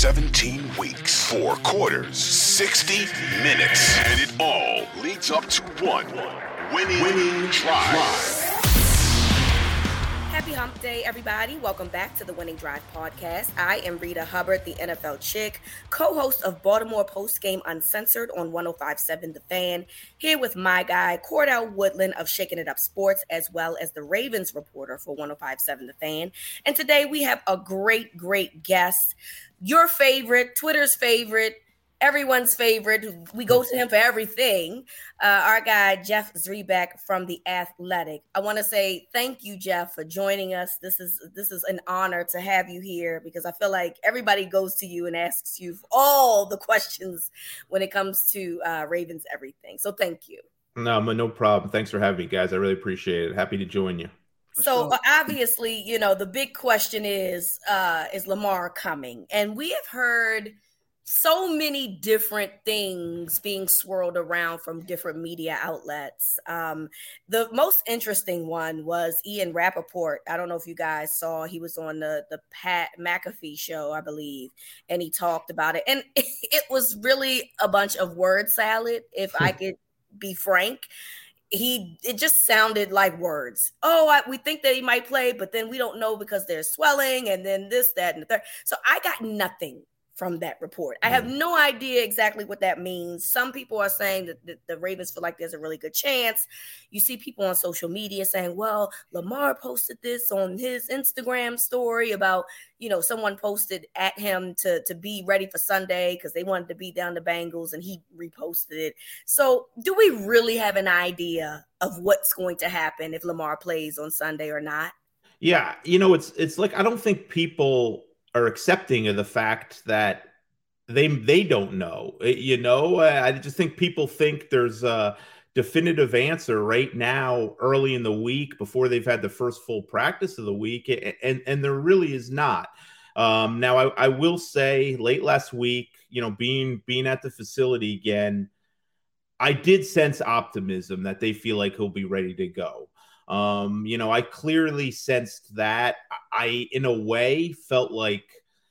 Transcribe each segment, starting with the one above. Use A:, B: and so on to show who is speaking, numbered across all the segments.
A: 17 weeks, four quarters, 60 minutes, and it all leads up to one winning, winning drive.
B: Hump Day, everybody. Welcome back to the Winning Drive podcast. I am Rita Hubbard, the NFL chick, co host of Baltimore Post Game Uncensored on 1057 The Fan, here with my guy, Cordell Woodland of Shaking It Up Sports, as well as the Ravens reporter for 1057 The Fan. And today we have a great, great guest, your favorite, Twitter's favorite everyone's favorite. We go to him for everything. Uh, our guy Jeff Zrebiec from the Athletic. I want to say thank you, Jeff, for joining us. This is this is an honor to have you here because I feel like everybody goes to you and asks you all the questions when it comes to uh, Ravens everything. So thank you.
C: No, no problem. Thanks for having me, guys. I really appreciate it. Happy to join you.
B: So obviously, you know, the big question is uh is Lamar coming? And we have heard so many different things being swirled around from different media outlets. Um, the most interesting one was Ian Rapoport. I don't know if you guys saw, he was on the, the Pat McAfee show, I believe, and he talked about it. And it, it was really a bunch of word salad, if I could be frank he it just sounded like words. Oh, I, we think that he might play, but then we don't know because there's swelling and then this, that, and the third. So I got nothing from that report. I have mm. no idea exactly what that means. Some people are saying that the, the, Ravens feel like there's a really good chance. You see people on social media saying, well, Lamar posted this on his Instagram story about, you know, someone posted at him to, to be ready for Sunday because they wanted to beat down the Bengals and he reposted it. So, do we really have an idea of what's going to happen if Lamar plays on Sunday or not?
C: Yeah, you know, it's it's like I don't think people are accepting of the fact that they they don't know. You know, I just think people think there's a definitive answer right now, early in the week, before they've had the first full practice of the week, and and there really is not. Um, now, I, I will say, late last week, you know, being being at the facility again, I did sense optimism that they feel like he'll be ready to go. Um, you know, I clearly sensed that. I, in a way, felt like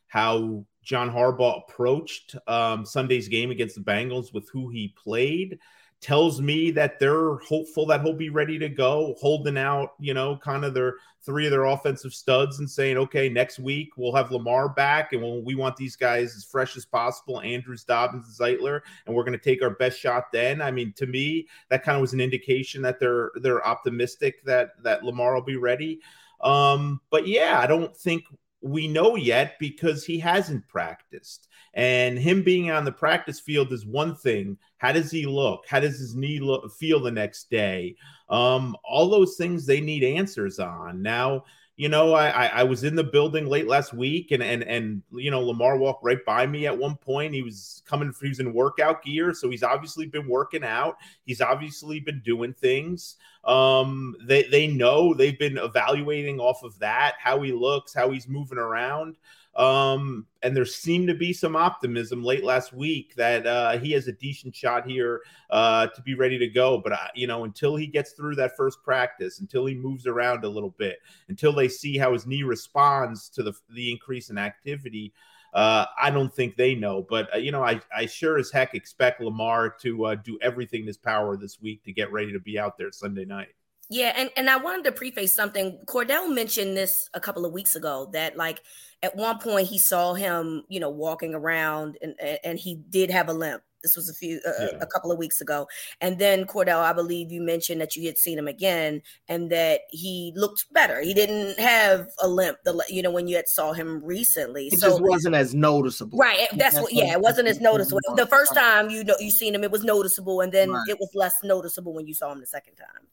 C: how John Harbaugh approached um, Sunday's game against the Bengals with who he played tells me that they're hopeful that he'll be ready to go, holding out, you know, kind of their three of their offensive studs and saying, okay, next week we'll have Lamar back and we'll, we want these guys as fresh as possible, Andrews, Dobbins, and Zeitler, and we're going to take our best shot then. I mean, to me, that kind of was an indication that they're they're optimistic that that Lamar will be ready. Um, but yeah, I don't think we know yet because he hasn't practiced. And him being on the practice field is one thing. How does he look? How does his knee look, feel the next day? Um, all those things they need answers on. Now, you know, I, I was in the building late last week, and and and you know, Lamar walked right by me at one point. He was coming, he was in workout gear, so he's obviously been working out. He's obviously been doing things. Um, they they know they've been evaluating off of that, how he looks, how he's moving around. Um, and there seemed to be some optimism late last week that uh, he has a decent shot here uh, to be ready to go. But, uh, you know, until he gets through that first practice, until he moves around a little bit, until they see how his knee responds to the, the increase in activity, uh, I don't think they know. But, uh, you know, I, I sure as heck expect Lamar to uh, do everything in his power this week to get ready to be out there Sunday night.
B: Yeah, and, and I wanted to preface something. Cordell mentioned this a couple of weeks ago that like – at one point he saw him, you know, walking around and and he did have a limp. This was a few uh, yeah. a couple of weeks ago, and then Cordell, I believe you mentioned that you had seen him again and that he looked better. He didn't have a limp, the you know when you had saw him recently.
D: It so, just wasn't as noticeable,
B: right? That's, that's what. Yeah, it wasn't as noticeable. The first time you know you seen him, it was noticeable, and then right. it was less noticeable when you saw him the second time.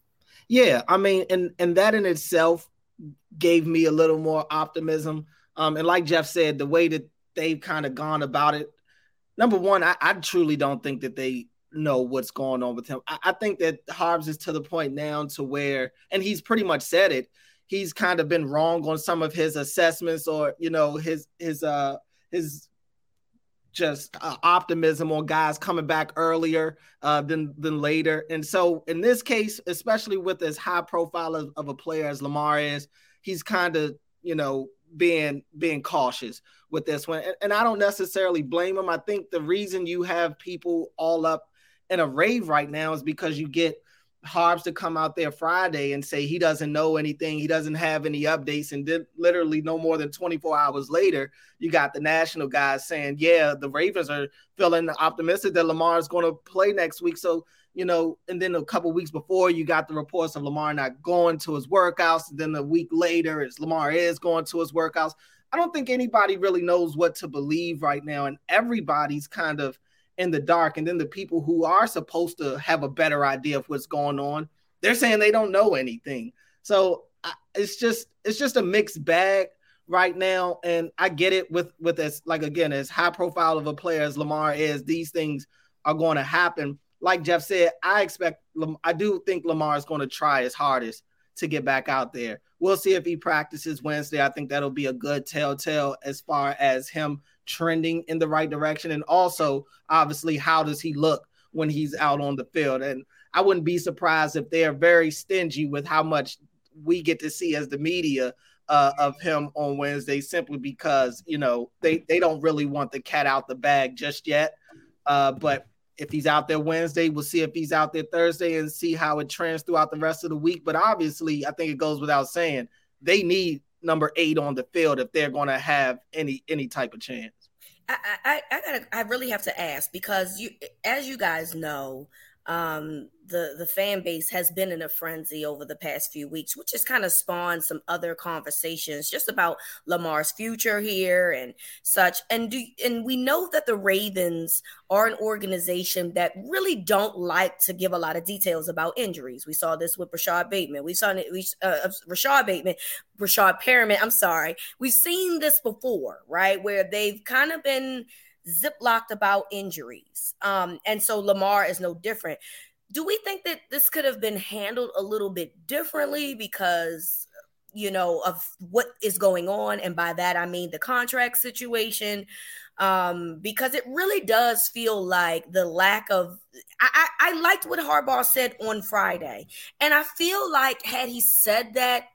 D: Yeah, I mean, and and that in itself gave me a little more optimism. Um, and like Jeff said, the way that they've kind of gone about it. Number one, I, I, truly don't think that they know what's going on with him. I, I think that Harbs is to the point now to where, and he's pretty much said it. He's kind of been wrong on some of his assessments, or you know, his his uh his just uh, optimism on guys coming back earlier uh, than than later. And so in this case, especially with as high profile of, of a player as Lamar is, he's kind of you know being being cautious with this one. And, and I don't necessarily blame him. I think the reason you have people all up in a rave right now is because you get Harbs to come out there Friday and say he doesn't know anything, he doesn't have any updates, and then literally no more than 24 hours later, you got the national guys saying, "Yeah, the Ravens are feeling optimistic that Lamar is going to play next week." So you know, and then a couple weeks before, you got the reports of Lamar not going to his workouts. And then a week later, is Lamar is going to his workouts. I don't think anybody really knows what to believe right now, and everybody's kind of in the dark. And then the people who are supposed to have a better idea of what's going on, they're saying they don't know anything. So it's just it's just a mixed bag right now. And I get it with with as like again as high profile of a player as Lamar is, these things are going to happen. Like Jeff said, I expect I do think Lamar is going to try his hardest to get back out there. We'll see if he practices Wednesday. I think that'll be a good telltale as far as him trending in the right direction. And also, obviously, how does he look when he's out on the field? And I wouldn't be surprised if they're very stingy with how much we get to see as the media uh, of him on Wednesday, simply because you know they they don't really want the cat out the bag just yet. Uh, but if he's out there Wednesday, we'll see if he's out there Thursday and see how it trends throughout the rest of the week. But obviously, I think it goes without saying they need number eight on the field if they're going to have any any type of chance.
B: I, I, I gotta, I really have to ask because you, as you guys know, um, the the fan base has been in a frenzy over the past few weeks, which has kind of spawned some other conversations just about Lamar's future here and such. And do and we know that the Ravens are an organization that really don't like to give a lot of details about injuries. We saw this with Rashad Bateman. We saw it. Uh, Rashod Bateman, Rashad Perriman. I'm sorry. We've seen this before, right? Where they've kind of been ziplocked about injuries. Um, and so Lamar is no different. Do we think that this could have been handled a little bit differently because, you know, of what is going on? And by that, I mean the contract situation. Um, because it really does feel like the lack of I, I, I liked what Harbaugh said on Friday. And I feel like had he said that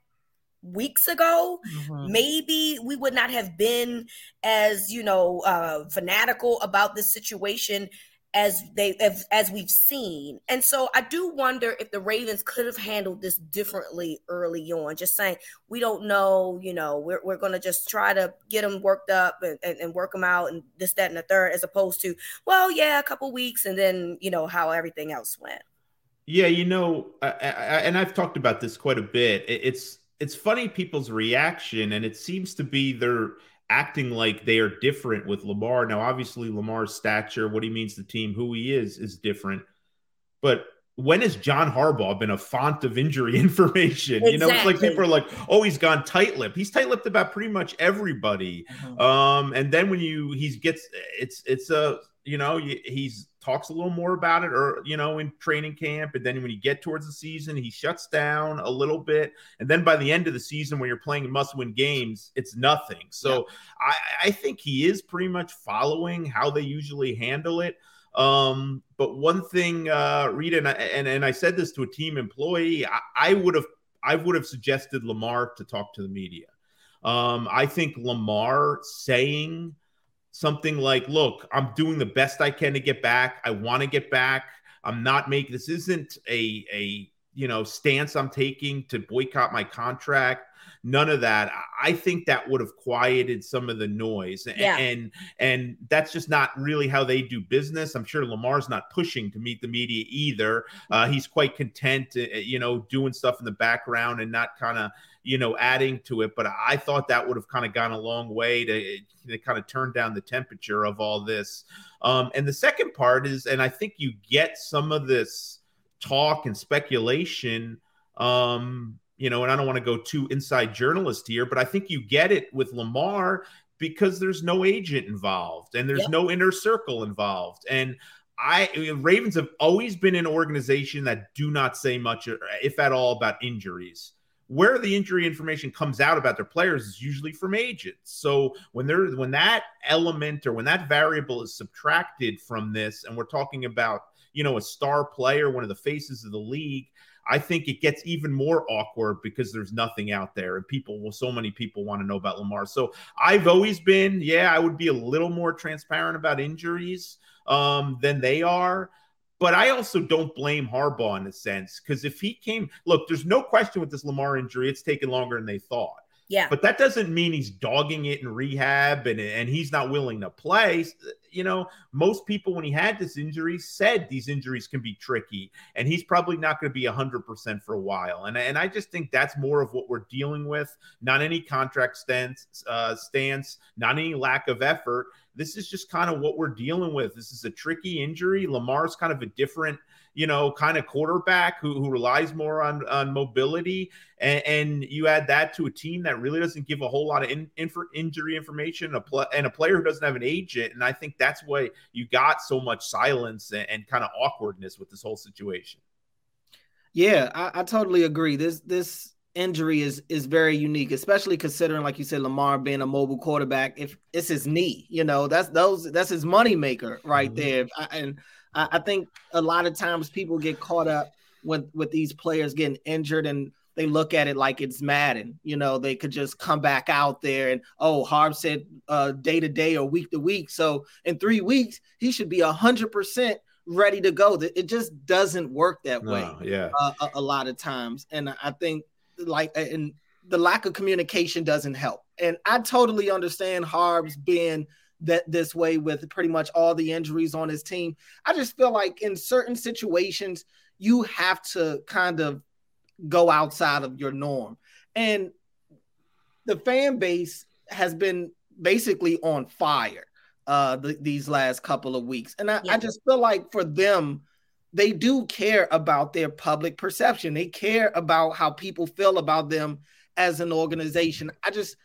B: weeks ago mm-hmm. maybe we would not have been as you know uh fanatical about this situation as they as, as we've seen. And so i do wonder if the ravens could have handled this differently early on. Just saying we don't know you know we're, we're going to just try to get them worked up and, and, and, work them out and this that and the third as opposed to well yeah a couple weeks and then you know how everything else went.
C: Yeah you know I, I, and i've talked about this quite a bit. It's it's funny people's reaction, and it seems to be they're acting like they are different with Lamar. Now, obviously, Lamar's stature, what he means to the team, who he is, is different. But when has John Harbaugh been a font of injury information? Exactly. You know, it's like people are like, "Oh, he's gone tight-lipped." He's tight-lipped about pretty much everybody. Mm-hmm. Um, and then when you he gets, it's it's a you know he's talks a little more about it or you know in training camp and then when you get towards the season he shuts down a little bit. And then by the end of the season when you're playing must win games it's nothing. So yeah. I, I think he is pretty much following how they usually handle it. Um but one thing uh rita and I, and, and I said this to a team employee I, I would have I would have suggested Lamar to talk to the media. Um I think Lamar saying something like, look, I'm doing the best I can to get back. I want to get back. I'm not making this isn't a a you know stance I'm taking to boycott my contract none of that i think that would have quieted some of the noise yeah. and and that's just not really how they do business i'm sure lamar's not pushing to meet the media either uh, he's quite content uh, you know doing stuff in the background and not kind of you know adding to it but i thought that would have kind of gone a long way to, to kind of turn down the temperature of all this um, and the second part is and i think you get some of this talk and speculation um, you know, and I don't want to go too inside journalist here, but I think you get it with Lamar because there's no agent involved and there's yep. no inner circle involved. And I Ravens have always been an organization that do not say much, if at all, about injuries. Where the injury information comes out about their players is usually from agents. So when there when that element or when that variable is subtracted from this, and we're talking about you know a star player, one of the faces of the league, I think it gets even more awkward because there's nothing out there and people well so many people want to know about Lamar. So I've always been, yeah, I would be a little more transparent about injuries um, than they are. But I also don't blame Harbaugh in a sense because if he came, look, there's no question with this Lamar injury, it's taken longer than they thought.
B: Yeah.
C: But that doesn't mean he's dogging it in rehab and, and he's not willing to play. You know, most people, when he had this injury, said these injuries can be tricky and he's probably not going to be 100% for a while. And, and I just think that's more of what we're dealing with. Not any contract stance, uh, stance, not any lack of effort. This is just kind of what we're dealing with. This is a tricky injury. Lamar's kind of a different – you know, kind of quarterback who, who relies more on, on mobility. And, and, you add that to a team that really doesn't give a whole lot of in, in, injury information a pl- and a player who doesn't have an agent. And I think that's why you got so much silence and, and kind of awkwardness with this whole situation.
D: Yeah, I, I totally agree. This, this, injury is is very unique, especially considering, like you said, Lamar being a mobile quarterback. If it's his knee, you know, that's those that's his money maker right mm-hmm. there. And I, I think a lot of times people get caught up with with these players getting injured and they look at it like it's Madden. You know, they could just come back out there and oh, Harb said uh, day to day or week to week. So in three weeks, he should be a hundred percent ready to go. It just doesn't work that way.
C: No, yeah,
D: uh, a, a, lot of times, and I think like and the lack of communication doesn't help. And I totally understand Harb's being that this way with pretty much all the injuries on his team. I just feel like in certain situations, you have to kind of go outside of your norm. And the fan base has been basically on fire uh the, these last couple of weeks. And I, yeah. I just feel like for them, they do care about their public perception. They care about how people feel about them as an organization. I just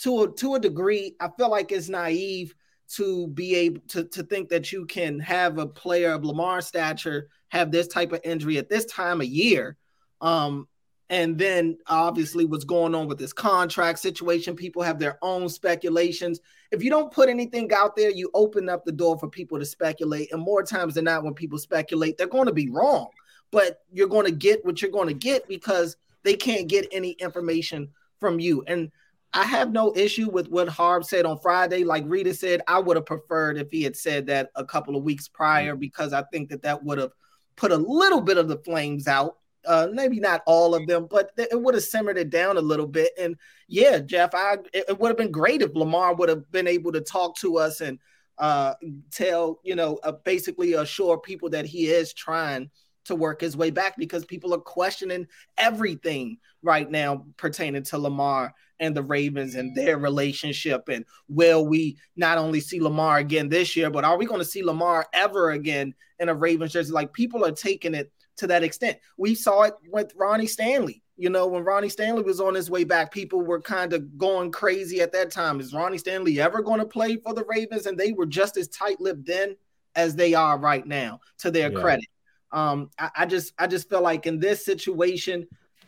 D: to a to a degree, I feel like it's naive to be able to, to think that you can have a player of Lamar stature have this type of injury at this time of year. Um, and then obviously what's going on with this contract situation. People have their own speculations. If you don't put anything out there, you open up the door for people to speculate. And more times than not, when people speculate, they're going to be wrong. But you're going to get what you're going to get because they can't get any information from you. And I have no issue with what Harb said on Friday. Like Rita said, I would have preferred if he had said that a couple of weeks prior mm-hmm. because I think that that would have put a little bit of the flames out. Uh, maybe not all of them, but it would have simmered it down a little bit. And yeah, Jeff, I it would have been great if Lamar would have been able to talk to us and uh, tell, you know, uh, basically assure people that he is trying to work his way back because people are questioning everything right now pertaining to Lamar and the Ravens and their relationship. And will we not only see Lamar again this year, but are we going to see Lamar ever again in a Ravens jersey? Like people are taking it to that extent. We saw it with Ronnie Stanley. You know, when Ronnie Stanley was on his way back, people were kind of going crazy at that time. Is Ronnie Stanley ever going to play for the Ravens? And they were just as tight lipped then as they are right now, to their yeah. credit. Um, I, I just I just feel like in this situation,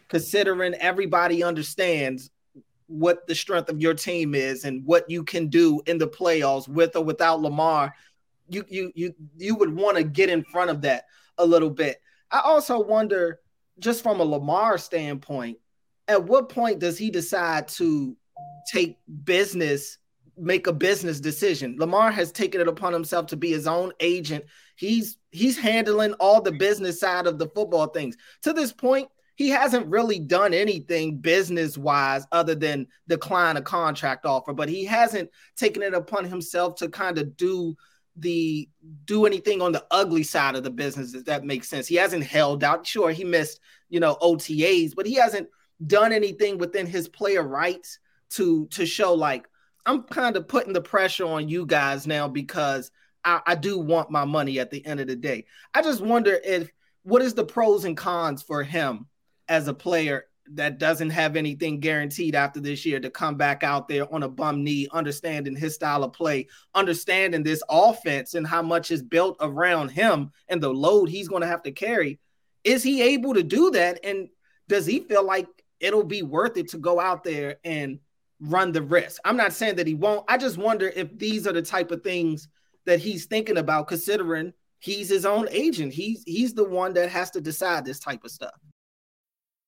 D: considering everybody understands what the strength of your team is and what you can do in the playoffs with or without Lamar, you you you you would want to get in front of that a little bit. I also wonder, just from a Lamar standpoint, at what point does he decide to take business make a business decision. Lamar has taken it upon himself to be his own agent. He's he's handling all the business side of the football things. To this point, he hasn't really done anything business wise other than decline a contract offer, but he hasn't taken it upon himself to kind of do the do anything on the ugly side of the business if that makes sense. He hasn't held out. Sure he missed you know otas but he hasn't done anything within his player rights to to show like i'm kind of putting the pressure on you guys now because I, I do want my money at the end of the day. I just wonder if what is the pros and cons for him as a player that doesn't have anything guaranteed after this year to come back out there on a bum knee, understanding his style of play, understanding this offense and how much is built around him and the load he's going to have to carry. Is he able to do that? And does he feel like it'll be worth it to go out there and run the risk? I'm not saying that he won't. I just wonder if these are the type of things that he's thinking about, considering he's his own agent. He's he's the one that has to decide this type of stuff.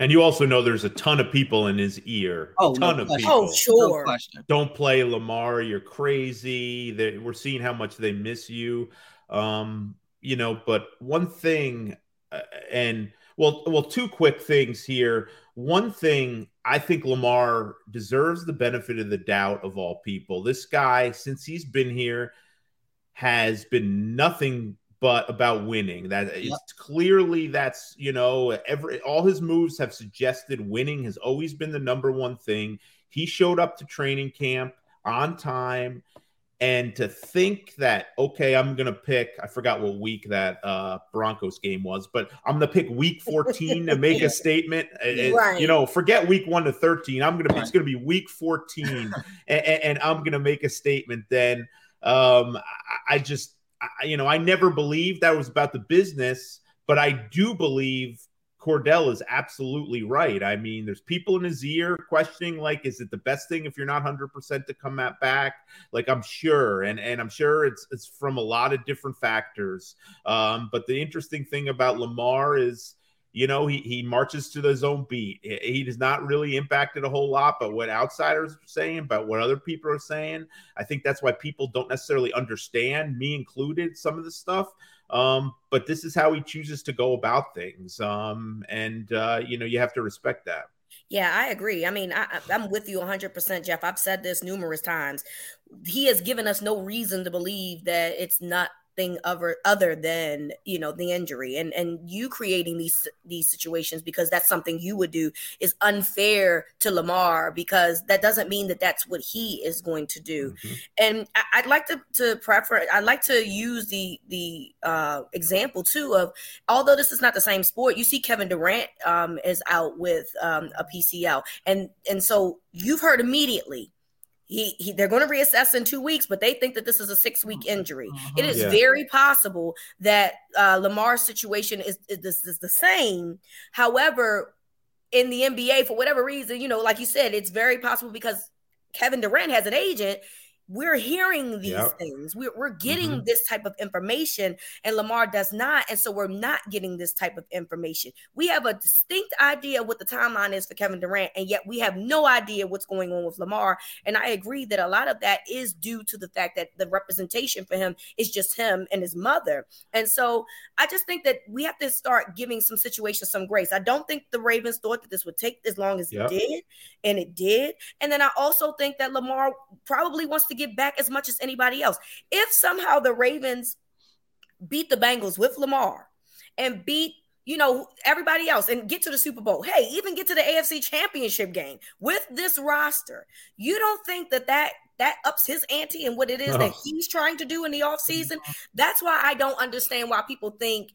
C: And you also know there's a ton of people in his ear.
D: Oh,
C: a ton
D: no
C: of
D: question.
C: people.
B: Oh, sure.
D: No question.
C: Don't play Lamar. You're crazy. They, we're seeing how much they miss you. Um, you know, but one thing, uh, and well, well, two quick things here. One thing, I think Lamar deserves the benefit of the doubt of all people. This guy, since he's been here, has been nothing but about winning. That it's
D: Yep.
C: clearly that's you know every all his moves have suggested winning has always been the number one thing. He showed up to training camp on time, and to think that okay, I'm gonna pick I forgot what week that uh Broncos game was, but I'm gonna pick week 14 to make a statement. And- and,
B: Right.
C: You know, forget week one to 13. I'm gonna it's gonna be week 14, and, and I'm gonna make a statement. Then um I, I just I, you know, I never believed that was about the business, but I do believe Cordell is absolutely right. I mean, there's people in his ear questioning, like, is it the best thing if you're not 100% to come at back? Like, I'm sure, and and I'm sure it's it's from a lot of different factors. Um, but the interesting thing about Lamar is, you know, he he marches to the zone beat. He, does not really impacted a whole lot, but what outsiders are saying, but what other people are saying, I think that's why people don't necessarily understand, me included, some of the stuff. Um, but this is how he chooses to go about things. Um, and uh, you know, you have to respect that.
B: Yeah, I agree. I mean, I, I'm with you 100%, Jeff. I've said this numerous times. He has given us no reason to believe that it's not thing other other than you know the injury and and you creating these these situations because that's something you would do is unfair to Lamar because that doesn't mean that that's what he is going to do
C: Mhm.
B: and I, I'd like to to prefer I'd like to use the the uh, example too of although this is not the same sport, you see Kevin Durant um, is out with um, a PCL, and and so you've heard immediately. He, he they're going to reassess in two weeks, but they think that this is a six week injury. It is
C: Yeah.
B: very possible that uh, Lamar's situation is, is this is the same. However, in the NBA, for whatever reason, you know, like you said, it's very possible because Kevin Durant has an agent. We're hearing these
C: Yep.
B: things. We're, we're getting
C: Mhm.
B: this type of information, and Lamar does not. And so we're not getting this type of information. We have a distinct idea what the timeline is for Kevin Durant, and yet we have no idea what's going on with Lamar. And I agree that a lot of that is due to the fact that the representation for him is just him and his mother. And so I just think that we have to start giving some situations some grace. I don't think the Ravens thought that this would take as long as
C: Yep.
B: it did, and it did. And then I also think that Lamar probably wants to get back as much as anybody else. If somehow the Ravens beat the Bengals with Lamar and beat you know everybody else and get to the Super Bowl. Hey, even get to the AFC Championship game with this roster. You don't think that that that ups his ante and what it is that
C: Oh.
B: he's trying to do in the offseason? That's why I don't understand why people think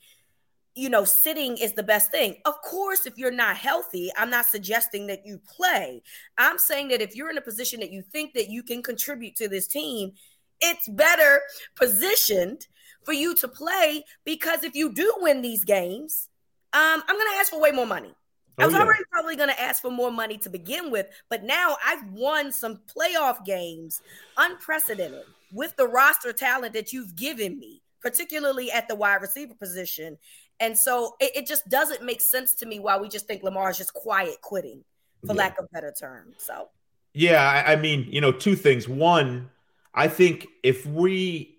B: you know, sitting is the best thing. Of course, if you're not healthy, I'm not suggesting that you play. I'm saying that if you're in a position that you think that you can contribute to this team, it's better positioned for you to play because if you do win these games, um, I'm going to ask for way more money. Oh, I was yeah. already probably going to ask for more money to begin with, but now I've won some playoff games, unprecedented, with the roster talent that you've given me, particularly at the wide receiver position. And so it, it just doesn't make sense to me why we just think Lamar is just quiet quitting, for yeah. lack of better term. So,
C: yeah, I, I mean, you know, two things. One, I think if we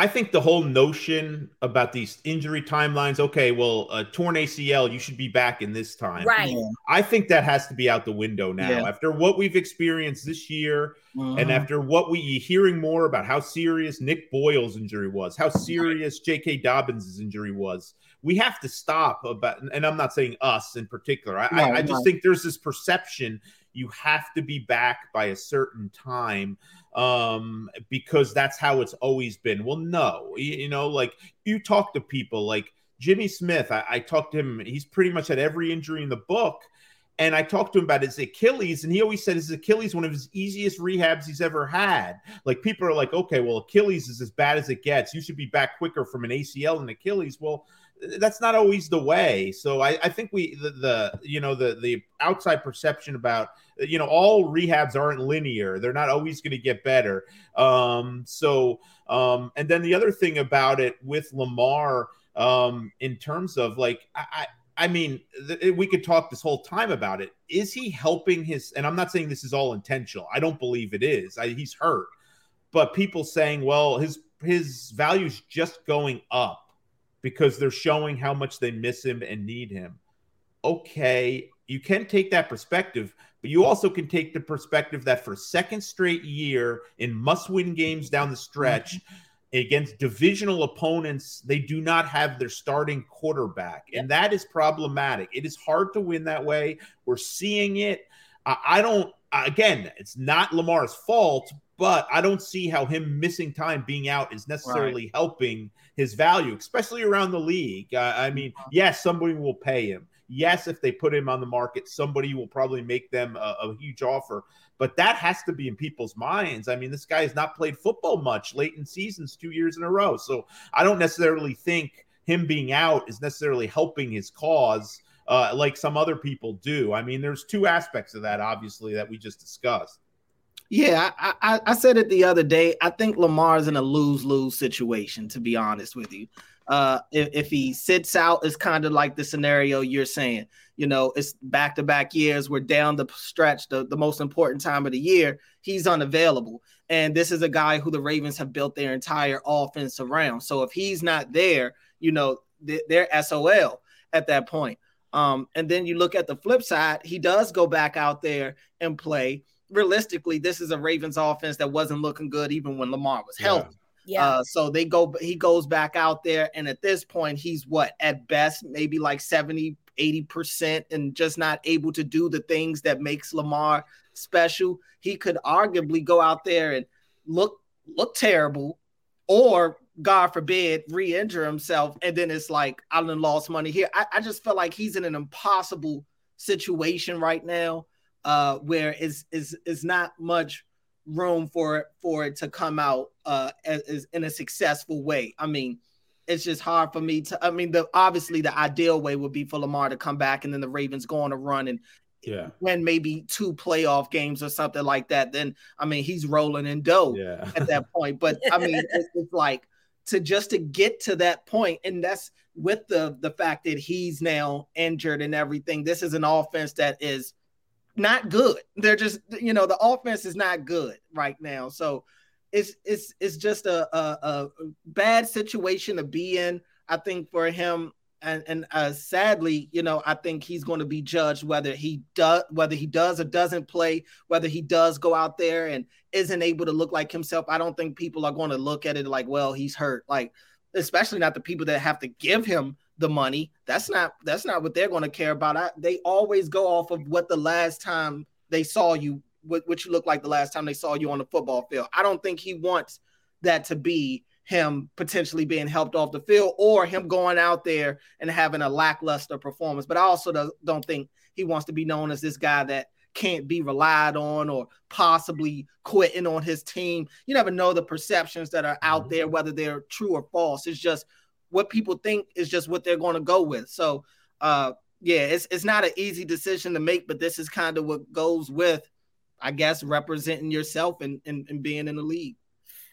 C: I think the whole notion about these injury timelines, okay, well, a torn ACL, you should be back in this time.
B: Right.
C: I think that has to be out the window now. Yeah. After what we've experienced this year, uh-huh. and after what we hearing more about how serious Nick Boyle's injury was, how serious J.K. Dobbins' injury was, we have to stop about. And I'm not saying us in particular. I, no, I, I just no. think there's this perception you have to be back by a certain time um, because that's how it's always been. Well, no, you, you know, like you talk to people like Jimmy Smith. I, I talked to him. He's pretty much had every injury in the book. And I talked to him about his Achilles, and he always said his Achilles one of his easiest rehabs he's ever had. Like people are like, okay, well, Achilles is as bad as it gets. You should be back quicker from an ACL and Achilles. Well, that's not always the way. So I, I think we the, the, you know the the outside perception about you know all rehabs aren't linear. They're not always going to get better. Um, so um, and then the other thing about it with Lamar um, in terms of like I. I mean, th- we could talk this whole time about it. Is he helping his? And I'm not saying this is all intentional. I don't believe it is. I, he's hurt, but people saying, well, his his value's just going up because they're showing how much they miss him and need him. Okay, you can take that perspective, but you also can take the perspective that for second straight year in must-win games down the stretch mm-hmm. against divisional opponents, they do not have their starting quarterback, and that is problematic. It is hard to win that way. We're seeing it. I don't. Again, it's not Lamar's fault, but I don't see how him missing time being out is necessarily right. helping his value, especially around the league. Uh, I mean, uh-huh. yes, somebody will pay him. Yes, if they put him on the market, somebody will probably make them a, a huge offer. But that has to be in people's minds. I mean, this guy has not played football much late in seasons, two years in a row. So I don't necessarily think him being out is necessarily helping his cause. Uh, like some other people do. I mean, there's two aspects of that, obviously, that we just discussed.
D: Yeah, I, I, I, said it the other day. I think Lamar's in a lose lose situation, to be honest with you. Uh, if, if he sits out, it's kind of like the scenario you're saying. You know, it's back to back years. We're down the stretch, the, the most important time of the year. He's unavailable. And this is a guy who the Ravens have built their entire offense around. So if he's not there, you know, they're SOL at that point. Um, and then you look at the flip side, he does go back out there and play realistically, this is a Ravens offense that wasn't looking good even when Lamar was healthy. Yeah. Uh, so they go, he goes back out there, and at this point, he's what at best maybe like 70, 80%, and just not able to do the things that makes Lamar special. He could arguably go out there and look look terrible, or God forbid, re-injure himself, and then it's like I done lost money here. I, I just feel like he's in an impossible situation right now uh, where is is is not much room for for it to come out uh, as, as, in a successful way. I mean, it's just hard for me to. I mean, the obviously the ideal way would be for Lamar to come back and then the Ravens go on a run and
C: yeah
D: win maybe two playoff games or something like that. Then I mean, he's rolling in dough yeah. at that point. But I mean, it's, it's like to just to get to that point, and that's with the the fact that he's now injured and everything. This is an offense that is not good. They're just, you know, the offense is not good right now. So it's it's it's just a a, a bad situation to be in. I think for him, and and uh, sadly, you know, I think he's going to be judged whether he does whether he does or doesn't play, whether he does go out there and isn't able to look like himself. I don't think people are going to look at it like, well, he's hurt. Like, especially not the people that have to give him the money. That's not that's not what they're going to care about. I, they always go off of what the last time they saw you, what, what you look like the last time they saw you on the football field. I don't think he wants that to be him potentially being helped off the field or him going out there and having a lackluster performance. But I also don't think he wants to be known as this guy that can't be relied on or possibly quitting on his team. You never know the perceptions that are out there, mm-hmm. whether they're true or false. It's just what people think is just what they're going to go with. So, uh, yeah, it's it's not an easy decision to make, but this is kind of what goes with, I guess, representing yourself and, and, and being in the league.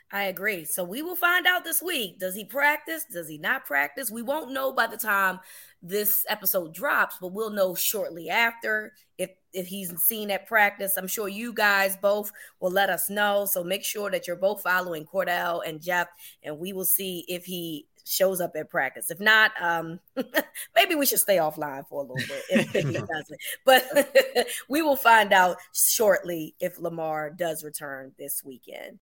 B: I agree. So we will find out this week. Does he practice? Does he not practice? We won't know by the time this episode drops, but we'll know shortly after if if he's seen at practice. I'm sure you guys both will let us know. So make sure that you're both following Cordell and Jeff, and we will see if he shows up at practice. If not, um, maybe we should stay offline for a little bit if, if he doesn't. But we will find out shortly if Lamar does return this weekend.